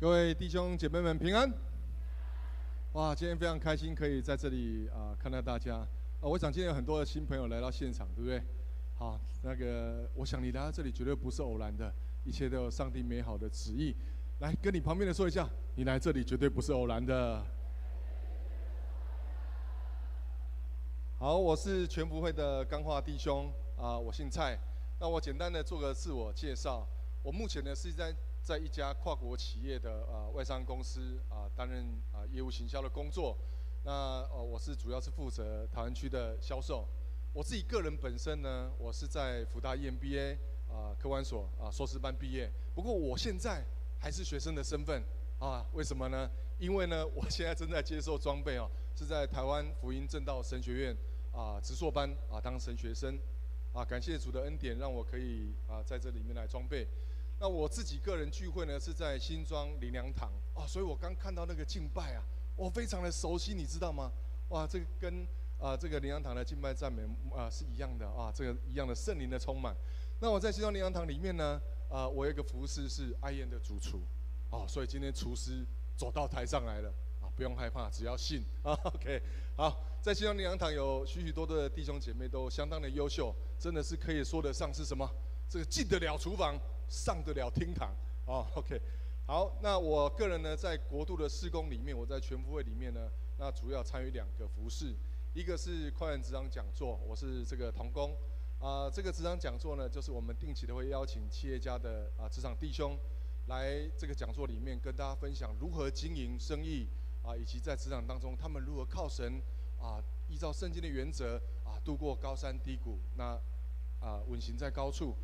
各位弟兄姐妹们平安！哇，今天非常开心可以在这里啊、看到大家啊、我想今天有很多的新朋友来到现场，对不对？好，那个我想你来到这里绝对不是偶然的，一切都有上帝美好的旨意。来跟你旁边的说一下，你来这里绝对不是偶然的。好，我是全福会的钢化弟兄啊、我姓蔡。那我简单的做个自我介绍，我目前呢是在。在一家跨国企业的啊、呃、外商公司啊、担任啊、业务行销的工作，那呃我是主要是负责台湾区的销售。我自己个人本身呢，我是在辅大 EMBA 啊、科管所啊、硕士班毕业，不过我现在还是学生的身份啊，为什么呢？因为呢，我现在正在接受装备哦，是在台湾福音正道神学院啊直硕班啊当神学生啊，感谢主的恩典，让我可以啊在这里面来装备。那我自己个人聚会呢，是在新庄林良堂啊，所以我刚看到那个敬拜啊，我非常的熟悉，你知道吗？哇，这个跟啊这个灵粮堂的敬拜赞美啊是一样的啊，这个一样的圣灵的充满。那我在新庄林良堂里面呢，啊，我有一个服侍是爱宴的主厨，哦，所以今天厨师走到台上来了啊，不用害怕，只要信啊。OK，好，在新庄灵粮堂有许许多多的弟兄姐妹都相当的优秀，真的是可以说得上是什么？这个进得了厨房。上得了厅堂。哦，OK，好，那我个人呢，在国度的施工里面，我在全福会里面呢，那主要参与两个服事，一个是跨员职场讲座，我是这个同工，啊、这个职场讲座呢，就是我们定期的会邀请企业家的啊职场弟兄来这个讲座里面跟大家分享如何经营生意啊，以及在职场当中他们如何靠神啊，依照圣经的原则啊度过高山低谷，那啊稳行在高处。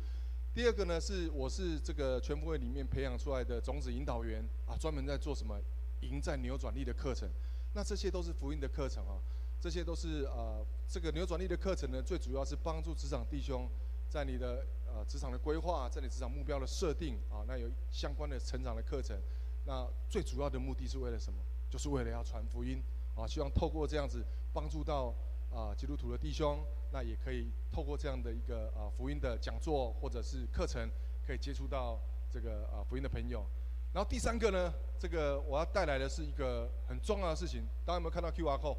第二个呢，是我是这个全福会里面培养出来的种子引导员啊，专门在做什么赢在扭转力的课程。那这些都是福音的课程啊，这些都是呃这个扭转力的课程呢，最主要是帮助职场弟兄在你的呃职场的规划，在你职场目标的设定啊，那有相关的成长的课程。那最主要的目的是为了什么？就是为了要传福音啊，希望透过这样子帮助到。啊，基督徒的弟兄，那也可以透过这样的一个啊福音的讲座或者是课程，可以接触到这个啊福音的朋友。然后第三个呢，这个我要带来的是一个很重要的事情。大家有没有看到 QR code？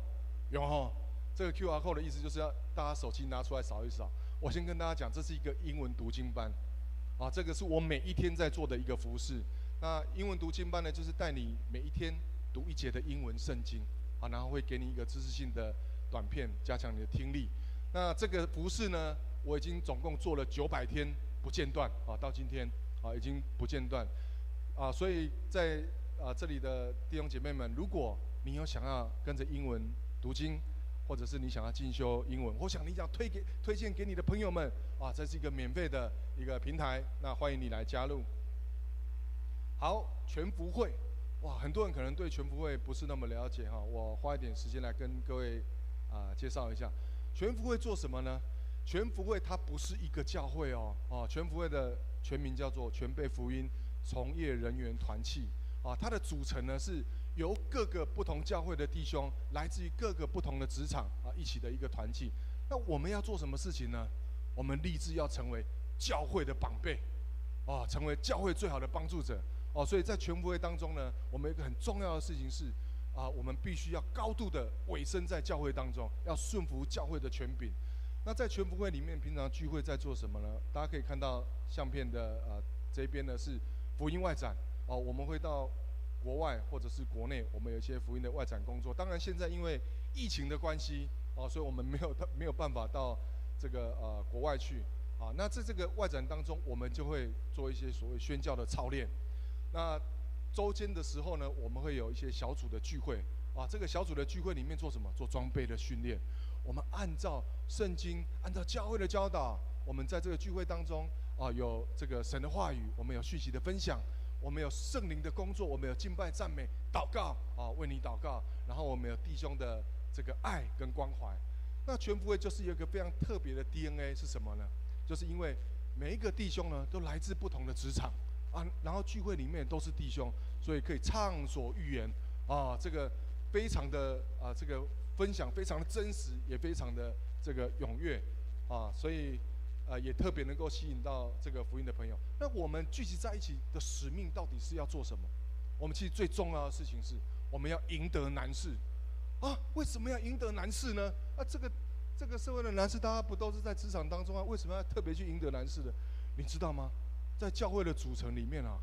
有哈，这个 QR code 的意思就是要大家手机拿出来扫一扫。我先跟大家讲，这是一个英文读经班，啊，这个是我每一天在做的一个服饰。那英文读经班呢，就是带你每一天读一节的英文圣经，啊，然后会给你一个知识性的。短片加强你的听力。那这个服饰呢，我已经总共做了九百天不间断啊，到今天啊已经不间断啊。所以在啊这里的弟兄姐妹们，如果你有想要跟着英文读经，或者是你想要进修英文，我想你想推给推荐给你的朋友们啊，这是一个免费的一个平台，那欢迎你来加入。好，全福会哇，很多人可能对全福会不是那么了解哈，我花一点时间来跟各位。啊，介绍一下，全福会做什么呢？全福会它不是一个教会哦，哦，全福会的全名叫做全备福音从业人员团契，啊，它的组成呢是由各个不同教会的弟兄，来自于各个不同的职场啊，一起的一个团契。那我们要做什么事情呢？我们立志要成为教会的绑臂，啊，成为教会最好的帮助者，哦，所以在全福会当中呢，我们一个很重要的事情是。啊，我们必须要高度的委身在教会当中，要顺服教会的权柄。那在全福会里面，平常聚会在做什么呢？大家可以看到相片的呃，这边呢是福音外展哦，我们会到国外或者是国内，我们有一些福音的外展工作。当然，现在因为疫情的关系哦，所以我们没有 没有办法到这个呃国外去啊。那在这个外展当中，我们就会做一些所谓宣教的操练。那周间的时候呢，我们会有一些小组的聚会啊。这个小组的聚会里面做什么？做装备的训练。我们按照圣经，按照教会的教导，我们在这个聚会当中啊，有这个神的话语，我们有讯息的分享，我们有圣灵的工作，我们有敬拜、赞美、祷告啊，为你祷告。然后我们有弟兄的这个爱跟关怀。那全福会就是有一个非常特别的 DNA 是什么呢？就是因为每一个弟兄呢，都来自不同的职场。啊，然后聚会里面都是弟兄，所以可以畅所欲言啊，这个非常的啊，这个分享非常的真实，也非常的这个踊跃啊，所以啊也特别能够吸引到这个福音的朋友。那我们聚集在一起的使命到底是要做什么？我们其实最重要的事情是，我们要赢得男士。啊，为什么要赢得男士呢？啊，这个这个社会的男士，大家不都是在职场当中啊？为什么要特别去赢得男士的？你知道吗？在教会的组成里面啊，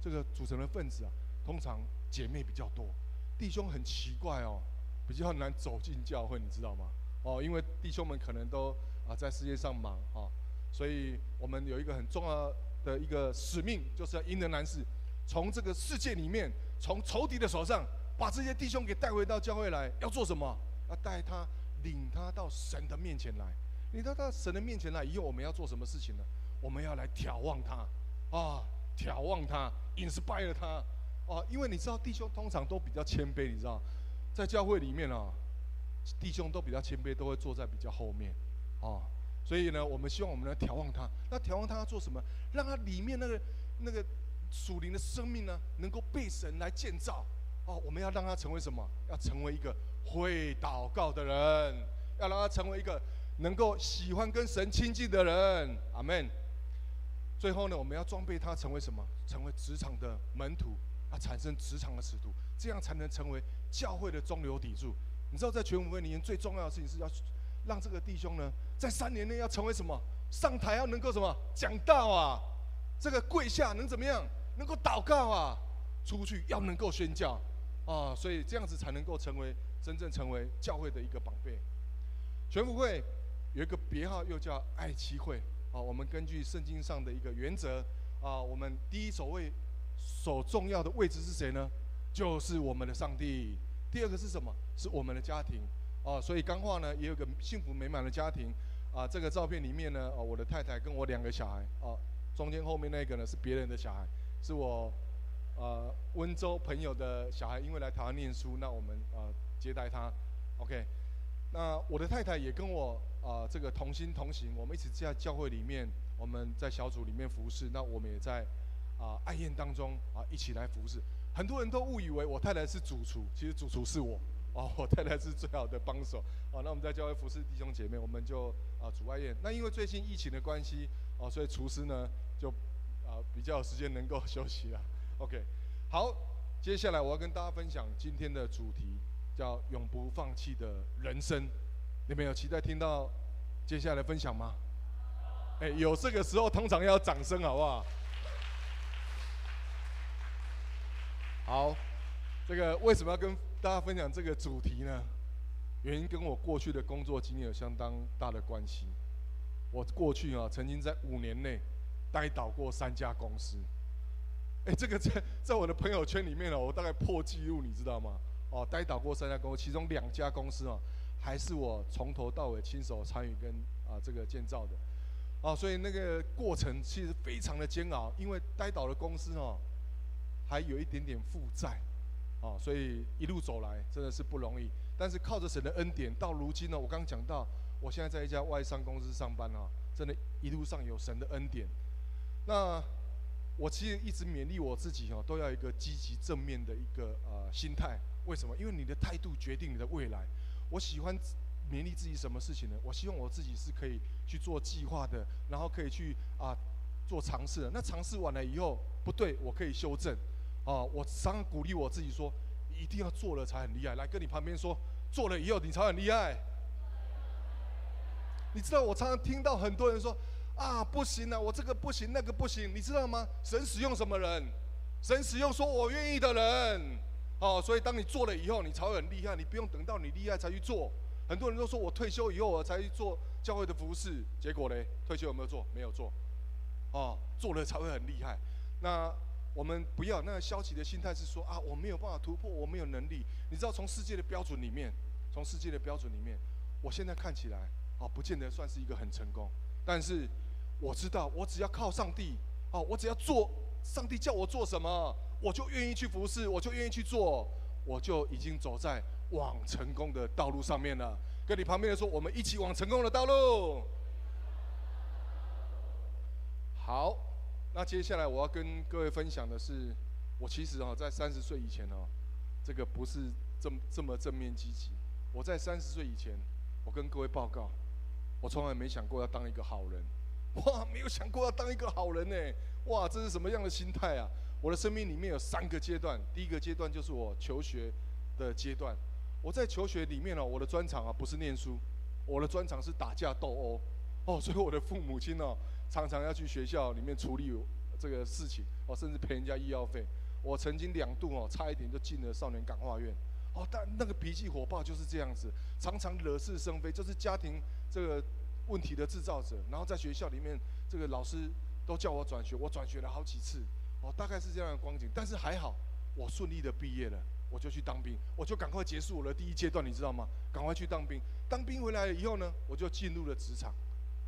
这个组成的分子啊，通常姐妹比较多，弟兄很奇怪哦，比较难走进教会，你知道吗？哦，因为弟兄们可能都啊在世界上忙啊，所以我们有一个很重要的一个使命，就是要赢得男士，从这个世界里面，从仇敌的手上。把这些弟兄给带回到教会来，要做什么？要带他、领他到神的面前来。领他到神的面前来以后，我们要做什么事情呢？我们要来眺望他，啊，眺望他，inspire 他，啊，因为你知道，弟兄通常都比较谦卑，你知道，在教会里面啊，弟兄都比较谦卑，都会坐在比较后面，啊，所以呢，我们希望我们来眺望他。那眺望他要做什么？让他里面那个那个属灵的生命呢，能够被神来建造。哦，我们要让他成为什么？要成为一个会祷告的人，要让他成为一个能够喜欢跟神亲近的人。阿门。最后呢，我们要装备他成为什么？成为职场的门徒，啊，产生职场的使徒，这样才能成为教会的中流砥柱。你知道，在全福会里面最重要的事情是要让这个弟兄呢，在三年内要成为什么？上台要能够什么？讲道啊，这个跪下能怎么样？能够祷告啊，出去要能够宣教。啊，所以这样子才能够成为真正成为教会的一个宝贝。全福会有一个别号，又叫爱妻会。啊，我们根据圣经上的一个原则，啊，我们第一首位所重要的位置是谁呢？就是我们的上帝。第二个是什么？是我们的家庭。啊，所以刚化呢也有个幸福美满的家庭。啊，这个照片里面呢，哦，我的太太跟我两个小孩。啊，中间后面那个呢是别人的小孩，是我。呃，温州朋友的小孩因为来台湾念书，那我们呃接待他，OK。那我的太太也跟我啊、这个同心同行，我们一起在教会里面，我们在小组里面服侍，那我们也在啊、爱宴当中啊、一起来服侍。很多人都误以为我太太是主厨，其实主厨是我哦，我太太是最好的帮手哦。那我们在教会服侍弟兄姐妹，我们就啊主爱宴。那因为最近疫情的关系哦，所以厨师呢就啊、比较有时间能够 休息了。OK，好，接下来我要跟大家分享今天的主题，叫“永不放弃的人生”。你们有期待听到接下来分享吗？哎，有这个时候通常要掌声，好不好？好，这个为什么要跟大家分享这个主题呢？原因跟我过去的工作经验有相当大的关系。我过去啊，曾经在五年内待倒过三家公司。哎，这个在在我的朋友圈里面呢，我大概破纪录，你知道吗？哦，待倒过三家公司，其中两家公司哦，还是我从头到尾亲手参与跟啊这个建造的，啊，所以那个过程其实非常的煎熬，因为待倒的公司哦，还有一点点负债，啊，所以一路走来真的是不容易。但是靠着神的恩典，到如今呢，我刚刚讲到，我现在在一家外商公司上班啊，真的，一路上有神的恩典，那。我其实一直勉励我自己哦，都要一个积极正面的一个呃心态。为什么？因为你的态度决定你的未来。我喜欢勉励自己什么事情呢？我希望我自己是可以去做计划的，然后可以去啊、做尝试的。那尝试完了以后不对，我可以修正。啊、我常常鼓励我自己说，一定要做了才很厉害。来跟你旁边说，做了以后你才很厉害。你知道我常常听到很多人说。啊，不行了，啊，我这个不行，那个不行，你知道吗？神使用什么人？神使用说我愿意的人。哦，所以当你做了以后，你才会很厉害。你不用等到你厉害才去做。很多人都说我退休以后我才去做教会的服事，结果呢？退休有没有做？没有做。哦，做了才会很厉害。那我们不要那个消极的心态，是说啊，我没有办法突破，我没有能力。你知道，从世界的标准里面，从世界的标准里面，我现在看起来啊，不见得算是一个很成功，但是。我知道，我只要靠上帝，哦，我只要做上帝叫我做什么，我就愿意去服侍，我就愿意去做，我就已经走在往成功的道路上面了。跟你旁边的说，我们一起往成功的道路。好，那接下来我要跟各位分享的是，我其实啊，在三十岁以前哦，这个不是这么这么正面积极。我在三十岁以前，我跟各位报告，我从来没想过要当一个好人。哇，没有想过要当一个好人呢！哇，这是什么样的心态啊？我的生命里面有三个阶段，第一个阶段就是我求学的阶段。我在求学里面呢，我的专长啊不是念书，我的专长是打架斗殴。哦，所以我的父母亲哦，常常要去学校里面处理这个事情，哦，甚至赔人家医药费。我曾经两度哦，差一点就进了少年感化院。哦，但那个脾气火爆就是这样子，常常惹是生非，就是家庭这个问题的制造者。然后在学校里面，这个老师都叫我转学，我转学了好几次。哦，大概是这样的光景。但是还好，我顺利的毕业了，我就去当兵，我就赶快结束我的第一阶段，你知道吗？赶快去当兵。当兵回来了以后呢，我就进入了职场。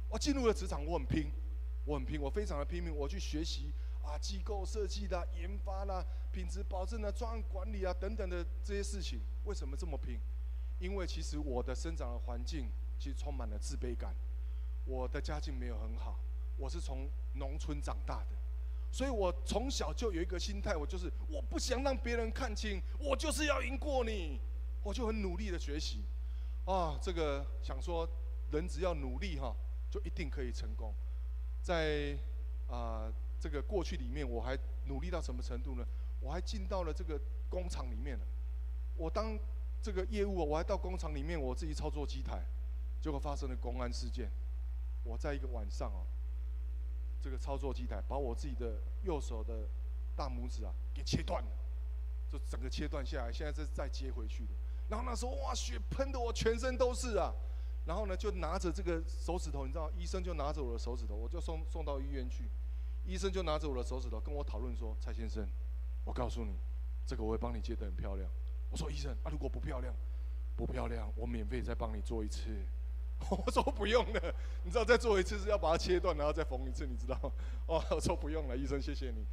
我进入了职场，我很拼，我很拼，我非常的拼命，我去学习啊，机构设计的、研发啦、品质保证的、专案管理啊等等的这些事情。为什么这么拼？因为其实我的生长的环境其实充满了自卑感，我的家境没有很好，我是从农村长大的，所以我从小就有一个心态，我就是我不想让别人看清，我就是要赢过你，我就很努力的学习，啊，这个想说人只要努力哈。就一定可以成功，在啊、这个过去里面，我还努力到什么程度呢？我还进到了这个工厂里面了。我当这个业务，我还到工厂里面，我自己操作机台，结果发生了公安事件。我在一个晚上哦，这个操作机台，把我自己的右手的大拇指啊给切断了，就整个切断下来，现在是再接回去的。然后那时候哇，血喷得我全身都是啊。然后呢，就拿着这个手指头，你知道，医生就拿着我的手指头，我就送送到医院去。医生就拿着我的手指头跟我讨论说：“蔡先生，我告诉你，这个我会帮你接得很漂亮。”我说：“医生啊，如果不漂亮，不漂亮，我免费再帮你做一次。” 我说：“不用了，你知道再做一次是要把它切断，然后再缝一次，你知道吗？”哦，我说：“不用了，医生，谢谢你。”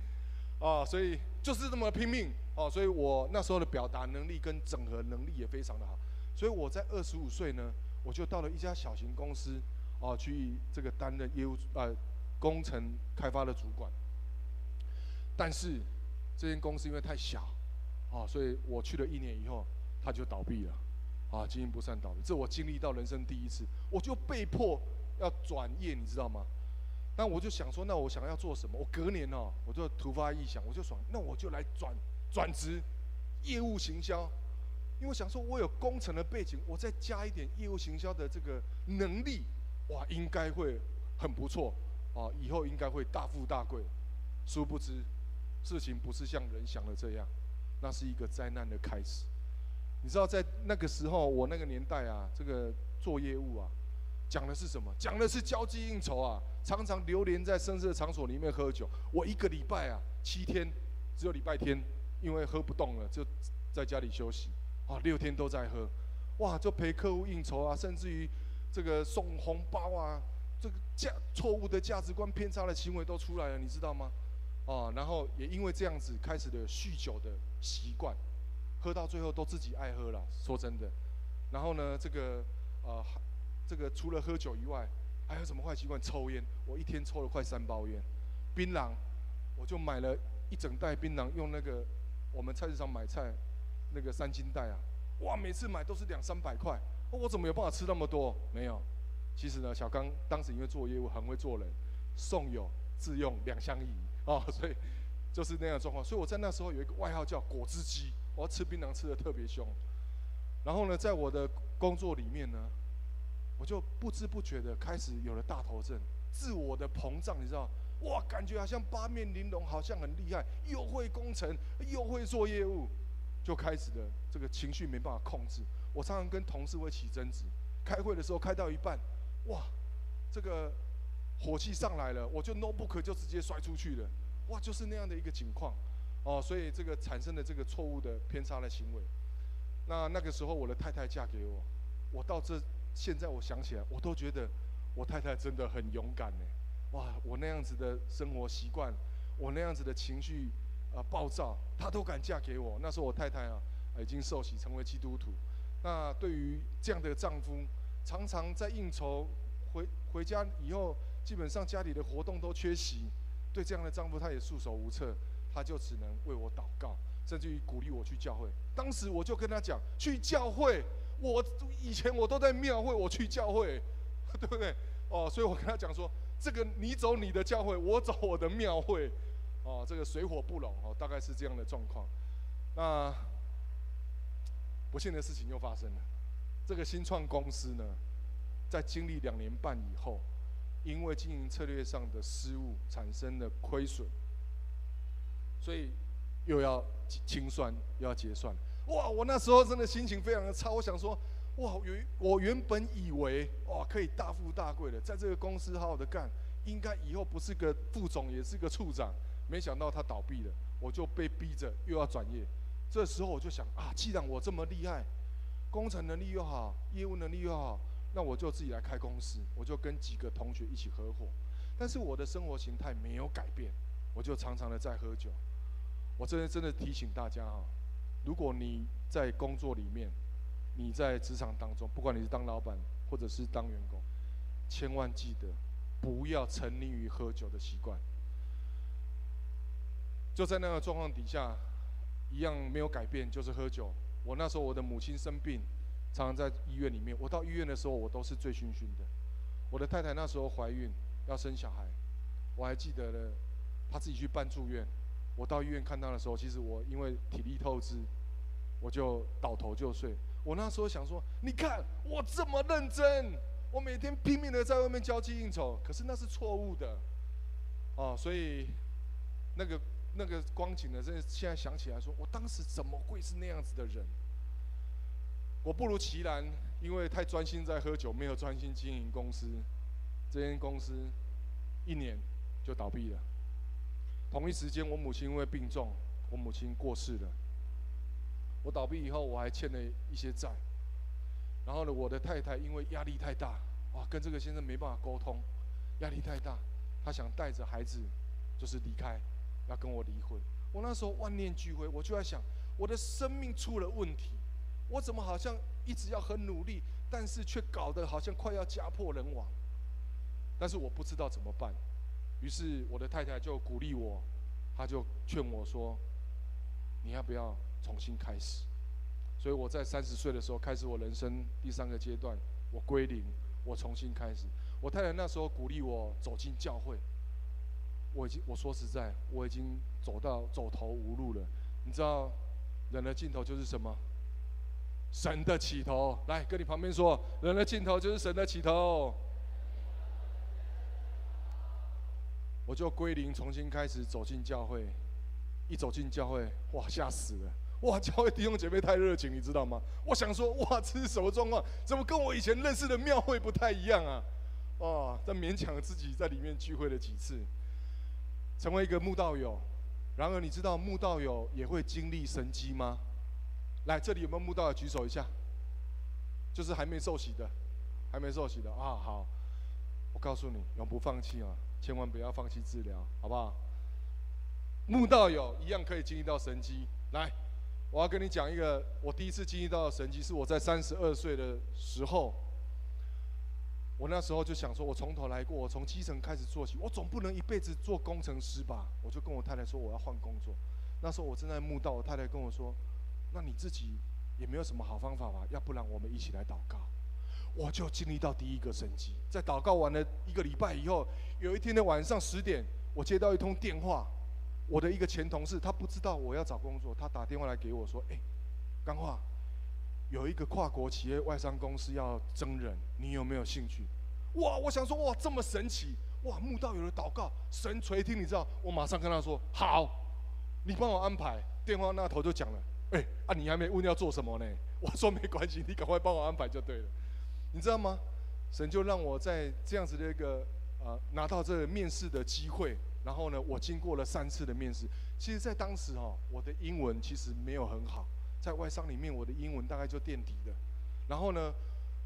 啊，所以就是这么拼命哦，所以我那时候的表达能力跟整合能力也非常的好，所以我在二十五岁呢。我就到了一家小型公司，哦，去这个担任业务呃工程开发的主管。但是这间公司因为太小，啊，所以我去了一年以后，它就倒闭了，啊，经营不善倒闭。这我经历到人生第一次，我就被迫要转业，你知道吗？那我就想说，那我想要做什么？我隔年哦，我就突发异想，我就想，那我就来转转职业务行销。因为我想说，我有工程的背景，我再加一点业务行销的这个能力，哇，应该会很不错，啊，以后应该会大富大贵。殊不知，事情不是像人想的这样，那是一个灾难的开始。你知道，在那个时候，我那个年代啊，这个做业务啊，讲的是什么？讲的是交际应酬啊，常常流连在深色场所里面喝酒。我一个礼拜啊，七天，只有礼拜天，因为喝不动了，就在家里休息。啊，六天都在喝，哇，就陪客户应酬啊，甚至于这个送红包啊，这个价错误的价值观、偏差的行为都出来了，你知道吗？啊，然后也因为这样子开始了酗酒的习惯，喝到最后都自己爱喝了，说真的。然后呢，这个呃，这个除了喝酒以外，还有什么坏习惯？抽烟，我一天抽了快三包烟。槟榔，我就买了一整袋槟榔，用那个我们菜市场买菜。那个三斤袋啊，哇，每次买都是两三百块，我怎么有办法吃那么多？没有，其实呢，小刚当时因为做业务很会做人，送有自用两相宜啊，所以就是那样的状况。所以我在那时候有一个外号叫果汁机，我要吃槟榔吃的特别凶。然后呢，在我的工作里面呢，我就不知不觉的开始有了大头症，自我的膨胀，你知道？哇，感觉好像八面玲珑，好像很厉害，又会工程，又会做业务。就开始的这个情绪没办法控制，我常常跟同事会起争执，开会的时候开到一半，哇，这个火气上来了，我就 notebook 就直接摔出去了，哇，就是那样的一个情况，哦，所以这个产生的这个错误的偏差的行为，那那个时候我的太太嫁给我，我到这现在我想起来，我都觉得我太太真的很勇敢呢，哇，我那样子的生活习惯，我那样子的情绪。啊，暴躁，她都敢嫁给我。那时候我太太啊，已经受洗成为基督徒。那对于这样的丈夫，常常在应酬回回家以后，基本上家里的活动都缺席。对这样的丈夫，她也束手无策，他就只能为我祷告，甚至于鼓励我去教会。当时我就跟他讲，去教会。我以前我都在庙会，我去教会，对不对？哦，所以我跟他讲说，这个你走你的教会，我走我的庙会，哦，这个水火不容哦，大概是这样的状况。那不幸的事情又发生了，这个新创公司呢，在经历两年半以后，因为经营策略上的失误产生了亏损，所以又要清算，又要结算。哇！我那时候真的心情非常的差，我想说，哇，原我原本以为哇可以大富大贵的，在这个公司好好的干，应该以后不是个副总，也是个处长。没想到他倒闭了，我就被逼着又要转业。这时候我就想啊，既然我这么厉害，工程能力又好，业务能力又好，那我就自己来开公司，我就跟几个同学一起合伙。但是我的生活形态没有改变，我就常常的在喝酒。我真的真的提醒大家哈。如果你在工作里面，你在职场当中，不管你是当老板或者是当员工，千万记得不要沉溺于喝酒的习惯。就在那个状况底下，一样没有改变，就是喝酒。我那时候我的母亲生病，常常在医院里面。我到医院的时候，我都是醉醺醺的。我的太太那时候怀孕要生小孩，我还记得呢，他自己去办住院。我到医院看他的时候，其实我因为体力透支。我就倒头就睡。我那时候想说，你看我这么认真，我每天拼命的在外面交际应酬，可是那是错误的，哦，所以那个那个光景呢，真的现在想起来说，我当时怎么会是那样子的人？我不如其然，因为太专心在喝酒，没有专心经营公司，这间公司一年就倒闭了。同一时间，我母亲因为病重，我母亲过世了。我倒闭以后，我还欠了一些债。然后呢，我的太太因为压力太大，哇，跟这个先生没办法沟通，压力太大，她想带着孩子就是离开，要跟我离婚。我那时候万念俱灰，我就在想，我的生命出了问题，我怎么好像一直要很努力，但是却搞得好像快要家破人亡。但是我不知道怎么办，于是我的太太就鼓励我，她就劝我说：“你要不要？”重新开始，所以我在三十岁的时候开始我人生第三个阶段，我归零，我重新开始。我太太那时候鼓励我走进教会，我已经我说实在，我已经走到走投无路了。你知道，人的尽头就是什么？神的起头。来，跟你旁边说，人的尽头就是神的起头。我就归零，重新开始走进教会。一走进教会，哇，吓死了！哇，教会弟兄姐妹太热情，你知道吗？我想说，哇，这是什么状况？怎么跟我以前认识的庙会不太一样啊？哦，但勉强自己在里面聚会了几次，成为一个慕道友。然而，你知道慕道友也会经历神迹吗？来，这里有没有慕道友举手一下？就是还没受洗的，还没受洗的啊。好，我告诉你，永不放弃啊，千万不要放弃治疗，好不好？慕道友一样可以经历到神迹，来。我要跟你讲一个，我第一次经历到的神迹，是我在三十二岁的时候。我那时候就想说，我从头来过，我从基层开始做起，我总不能一辈子做工程师吧？我就跟我太太说，我要换工作。那时候我正在慕道，我太太跟我说：“那你自己也没有什么好方法吧？要不然我们一起来祷告。”我就经历到第一个神迹，在祷告完了一个礼拜以后，有一天的晚上十点，我接到一通电话。我的一个前同事，他不知道我要找工作，他打电话来给我说：“哎，钢化，有一个跨国企业外商公司要征人，你有没有兴趣？”哇，我想说哇，这么神奇哇！慕道友的祷告，神垂听，你知道？我马上跟他说：“好，你帮我安排。”电话那头就讲了：“哎，啊，你还没问要做什么呢？”我说：“没关系，你赶快帮我安排就对了。”你知道吗？神就让我在这样子的一个、呃，拿到这个面试的机会。然后呢，我经过了三次的面试。其实，在当时哈、哦，我的英文其实没有很好，在外商里面，我的英文大概就垫底的。然后呢，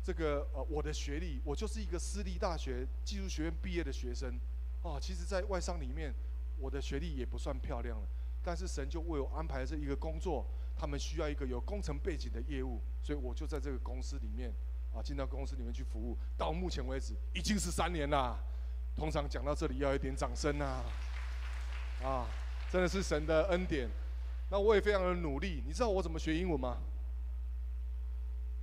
这个呃，我的学历，我就是一个私立大学技术学院毕业的学生。哦，其实，在外商里面，我的学历也不算漂亮了。但是神就为我安排这一个工作，他们需要一个有工程背景的业务，所以我就在这个公司里面啊，进到公司里面去服务。到目前为止，已经是三年了。通常讲到这里要一点掌声呐，啊，真的是神的恩典。那我也非常的努力。你知道我怎么学英文吗？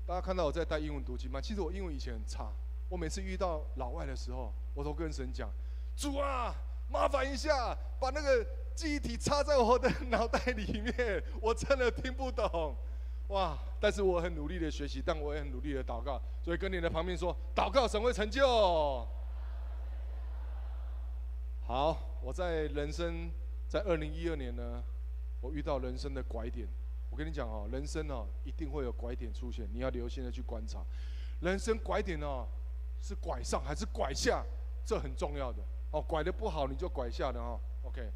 大家看到我在带英文读经吗？其实我英文以前很差。我每次遇到老外的时候，我都跟神讲：主啊，麻烦一下，把那个记忆体插在我的 脑袋里面，我真的听不懂。哇！但是我很努力的学习，但我也很努力的祷告。所以跟你的旁边说，祷告神会成就。好，我在人生在二零一二年呢，我遇到人生的拐点。我跟你讲哦，人生哦一定会有拐点出现，你要留心的去观察。人生拐点哦，是拐上还是拐下，这很重要的哦。拐的不好你就拐下的哦。OK。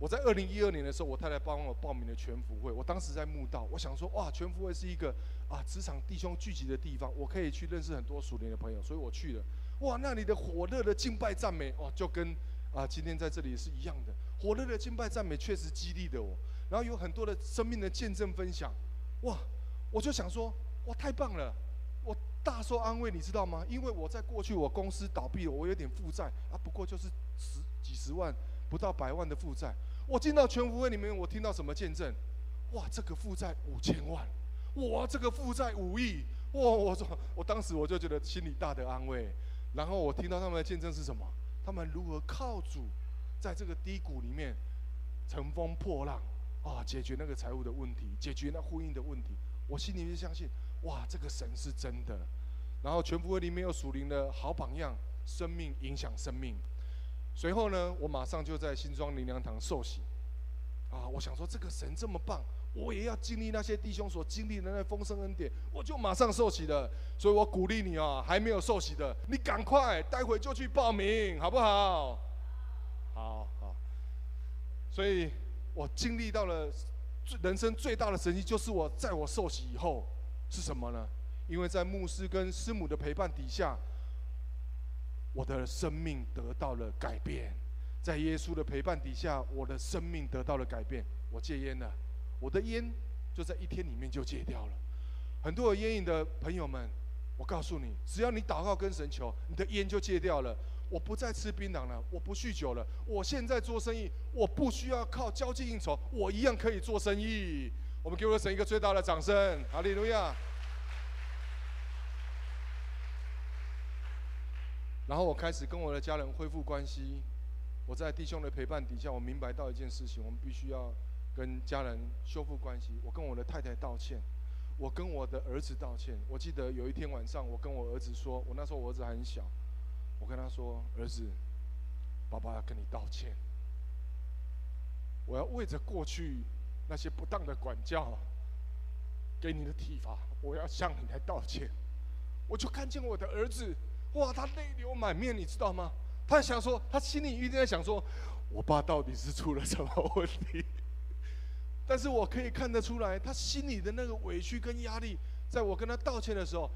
我在二零一二年的时候，我太太帮我报名了全福会。我当时在慕道，我想说，哇，全福会是一个啊职场弟兄聚集的地方，我可以去认识很多属灵的朋友，所以我去了。哇，那里的火热的敬拜赞美，哦，就跟啊今天在这里是一样的。火热的敬拜赞美确实激励了我，然后有很多的生命的见证分享。哇，我就想说，哇，太棒了，我大受安慰，你知道吗？因为我在过去我公司倒闭了，我有点负债啊，不过就是十几十万，不到百万的负债。我进到全福会里面，我听到什么见证？哇，这个负债五千万，哇，这个负债五亿，哇！我说，我当时我就觉得心里大的安慰。然后我听到他们的见证是什么？他们如何靠主，在这个低谷里面乘风破浪啊，解决那个财务的问题，解决那婚姻的问题。我心里面相信，哇，这个神是真的。然后全福会里面有属灵的好榜样，生命影响生命。随后呢，我马上就在新庄灵粮堂受洗，啊，我想说这个神这么棒，我也要经历那些弟兄所经历的那丰盛恩典，我就马上受洗了。所以我鼓励你啊，还没有受洗的，你赶快待会就去报名，好不好？好好。所以我经历到了人生最大的神迹，就是我在我受洗以后是什么呢？因为在牧师跟师母的陪伴底下。我的生命得到了改变，在耶稣的陪伴底下，我的生命得到了改变。我戒烟了，我的烟就在一天里面就戒掉了。很多有烟瘾的朋友们，我告诉你，只要你祷告跟神求，你的烟就戒掉了。我不再吃槟榔了，我不酗酒了。我现在做生意，我不需要靠交际应酬，我一样可以做生意。我们给我的神一个最大的掌声，哈利路亚。然后我开始跟我的家人恢复关系。我在弟兄的陪伴底下，我明白到一件事情：我们必须要跟家人修复关系。我跟我的太太道歉，我跟我的儿子道歉。我记得有一天晚上，我跟我儿子说，我那时候我儿子还很小，我跟他说：“儿子，爸爸要跟你道歉。我要为着过去那些不当的管教，给你的体罚，我要向你来道歉。”我就看见我的儿子。哇，他泪流满面，你知道吗？他想说，他心里一定在想说，我爸到底是出了什么问题？但是我可以看得出来，他心里的那个委屈跟压力，在我跟他道歉的时候，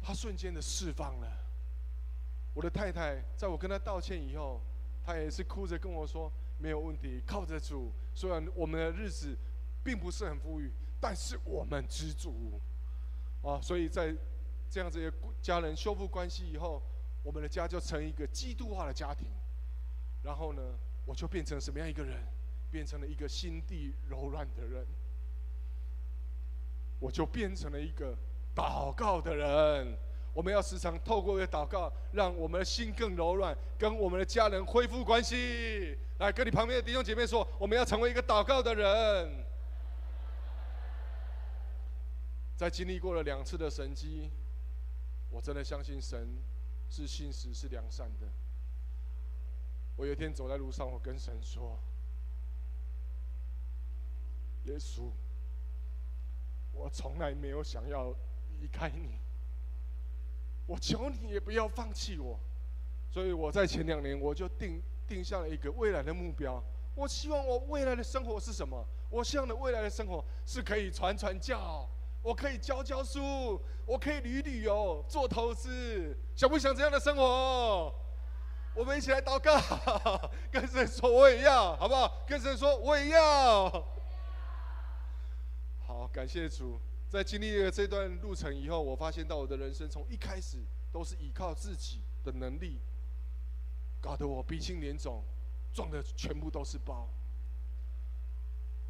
他瞬间的释放了。我的太太在我跟他道歉以后，她也是哭着跟我说，没有问题，靠着主。虽然我们的日子并不是很富裕，但是我们知足。啊，所以在。这样子的家人修复关系以后，我们的家就成一个基督化的家庭。然后呢，我就变成什么样一个人？变成了一个心地柔软的人。我就变成了一个祷告的人。我们要时常透过一个祷告，让我们的心更柔软，跟我们的家人恢复关系。来，跟你旁边的弟兄姐妹说，我们要成为一个祷告的人。在经历过了两次的神迹。我真的相信神是信实、是良善的。我有一天走在路上，我跟神说：“耶稣，我从来没有想要离开你，我求你也不要放弃我。”所以我在前两年我就定定下了一个未来的目标。我希望我未来的生活是什么？我希望的未来的生活是可以传传教。我可以教教书，我可以旅旅游，做投资，想不想这样的生活？我们一起来祷告，跟神说我也要，好不好？跟神说我也要。好，感谢主，在经历了这段路程以后，我发现到我的人生从一开始都是依靠自己的能力，搞得我鼻青脸肿，撞的全部都是包。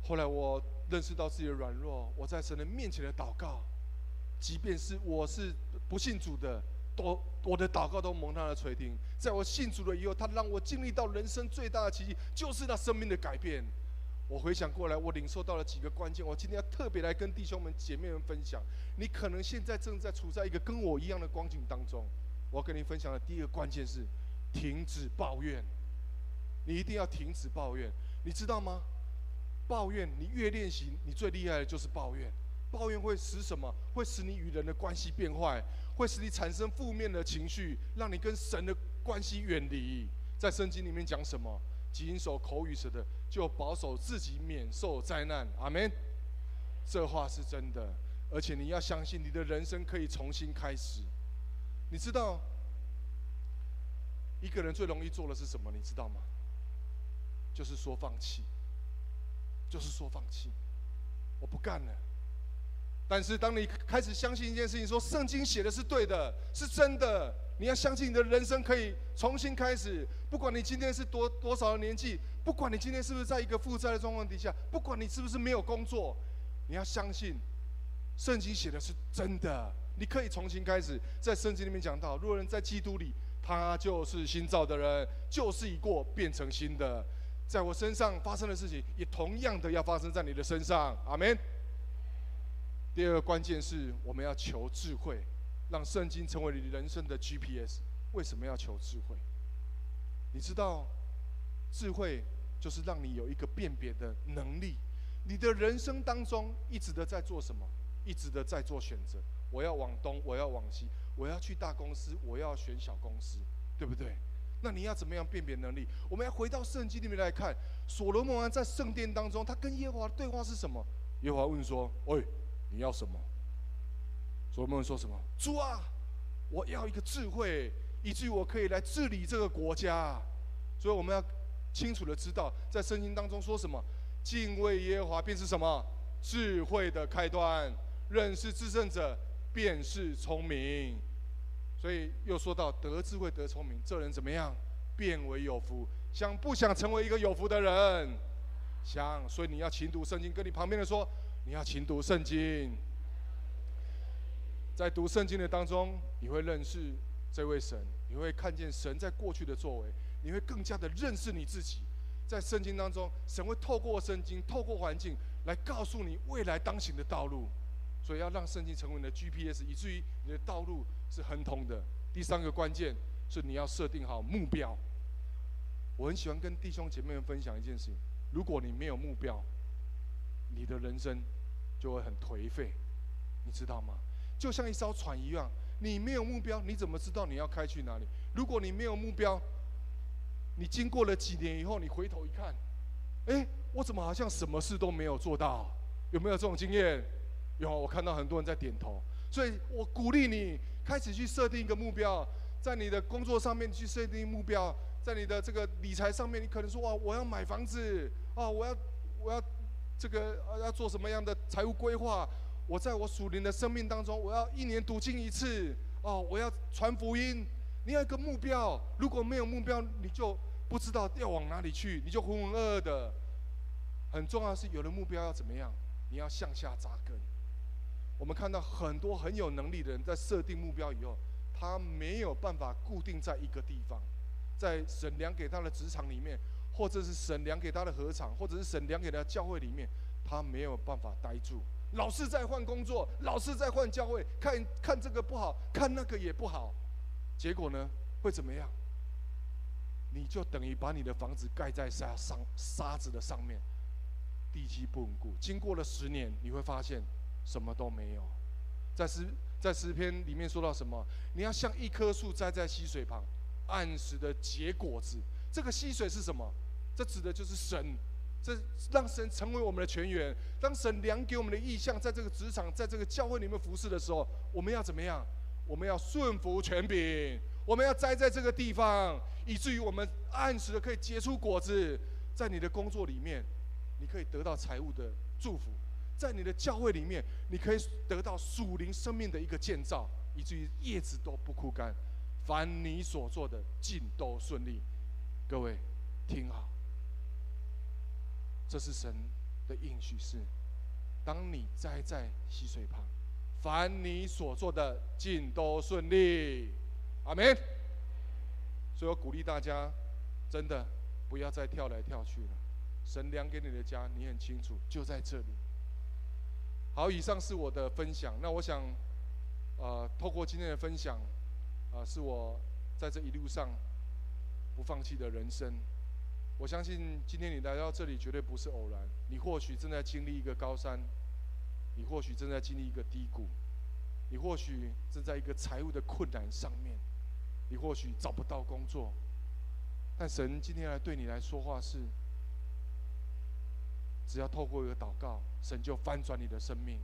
后来我认识到自己的软弱，我在神的面前的祷告，即便是我是不信主的，都我的祷告都蒙他的垂听。在我信主了以后，他让我经历到人生最大的奇迹，就是那生命的改变。我回想过来，我领受到了几个关键。我今天要特别来跟弟兄们、姐妹们分享。你可能现在正在处在一个跟我一样的光景当中。我要跟你分享的第一个关键是：停止抱怨。你一定要停止抱怨，你知道吗？抱怨，你越练习，你最厉害的就是抱怨。抱怨会使什么？会使你与人的关系变坏，会使你产生负面的情绪，让你跟神的关系远离。在圣经里面讲什么？谨守口与舌的，就保守自己免受灾难。阿门。这话是真的，而且你要相信，你的人生可以重新开始。你知道，一个人最容易做的是什么？你知道吗？就是说放弃，就是说放弃，我不干了。但是当你开始相信一件事情，说圣经写的是对的，是真的，你要相信你的人生可以重新开始。不管你今天是多多少的年纪，不管你今天是不是在一个负债的状况底下，不管你是不是没有工作，你要相信圣经写的是真的，你可以重新开始。在圣经里面讲到，若人在基督里，他就是新造的人，旧事已过，变成新的。在我身上发生的事情，也同样的要发生在你的身上。阿门。第二个关键是我们要求智慧，让圣经成为你人生的 GPS。为什么要求智慧？你知道，智慧就是让你有一个辨别的能力。你的人生当中一直的在做什么？一直的在做选择。我要往东，我要往西，我要去大公司，我要选小公司，对不对？那你要怎么样辨别能力？我们要回到圣经里面来看，所罗门王在圣殿当中，他跟耶和华的对话是什么？耶和华问说：“喂，你要什么？”所罗门说什么？“主啊，我要一个智慧，以至于我可以来治理这个国家。”所以我们要清楚的知道，在圣经当中说什么？敬畏耶和华便是什么？智慧的开端。认识至圣者便是聪明。所以又说到得智慧得聪明，这人怎么样？变为有福。想不想成为一个有福的人？想。所以你要勤读圣经。跟你旁边的说，你要勤读圣经。在读圣经的当中，你会认识这位神，你会看见神在过去的作为，你会更加的认识你自己。在圣经当中，神会透过圣经，透过环境来告诉你未来当行的道路。所以要让圣经成为你的 GPS，以至于你的道路是亨通的。第三个关键是你要设定好目标。我很喜欢跟弟兄姐妹们分享一件事情：如果你没有目标，你的人生就会很颓废，你知道吗？就像一艘船一样，你没有目标，你怎么知道你要开去哪里？如果你没有目标，你经过了几年以后，你回头一看，哎，我怎么好像什么事都没有做到？有没有这种经验？有，我看到很多人在点头，所以我鼓励你开始去设定一个目标，在你的工作上面去设定目标，在你的这个理财上面，你可能说哇，我要买房子，啊，我要我要这个要做什么样的财务规划？我在我属灵的生命当中，我要一年读经一次，哦，我要传福音。你要一个目标，如果没有目标，你就不知道要往哪里去，你就浑浑噩噩的。很重要的是，有了目标要怎么样？你要向下扎根。我们看到很多很有能力的人，在设定目标以后，他没有办法固定在一个地方，在神量给他的职场里面，或者是神量给他的合场，或者是神量给他的教会里面，他没有办法待住，老是在换工作，老是在换教会，看看这个不好，看那个也不好，结果呢，会怎么样？你就等于把你的房子盖在沙上沙子的上面，地基不稳固，经过了十年，你会发现。什么都没有，在诗在诗篇里面说到什么？你要像一棵树栽在溪水旁，按时的结果子。这个溪水是什么？这指的就是神，这让神成为我们的泉源。当神量给我们的意向，在这个职场，在这个教会里面服侍的时候，我们要怎么样？我们要顺服权柄，我们要栽在这个地方，以至于我们按时的可以结出果子。在你的工作里面，你可以得到财务的祝福。在你的教会里面，你可以得到属灵生命的一个建造，以至于叶子都不枯干，凡你所做的尽都顺利。各位，听好，这是神的应许是：当你栽在溪水旁，凡你所做的尽都顺利。阿门。所以我鼓励大家，真的不要再跳来跳去了。神量给你的家，你很清楚，就在这里。好，以上是我的分享。那我想，呃，透过今天的分享，啊、是我在这一路上不放弃的人生。我相信今天你来到这里绝对不是偶然。你或许正在经历一个高山，你或许正在经历一个低谷，你或许正在一个财务的困难上面，你或许找不到工作。但神今天来对你来说话是，只要透过一个祷告，神就翻转你的生命。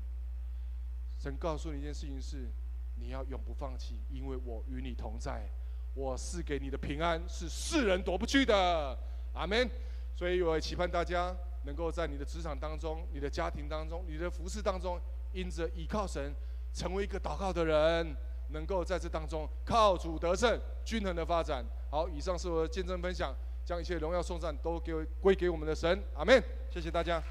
神告诉你一件事情是，你要永不放弃，因为我与你同在。我赐给你的平安是世人夺不去的。阿门。所以我也期盼大家能够在你的职场当中、你的家庭当中、你的服事当中，因着倚靠神，成为一个祷告的人，能够在这当中靠主得胜，均衡的发展。好，以上是我的见证分享，将一切荣耀颂赞都给归给我们的神。阿门。谢谢大家。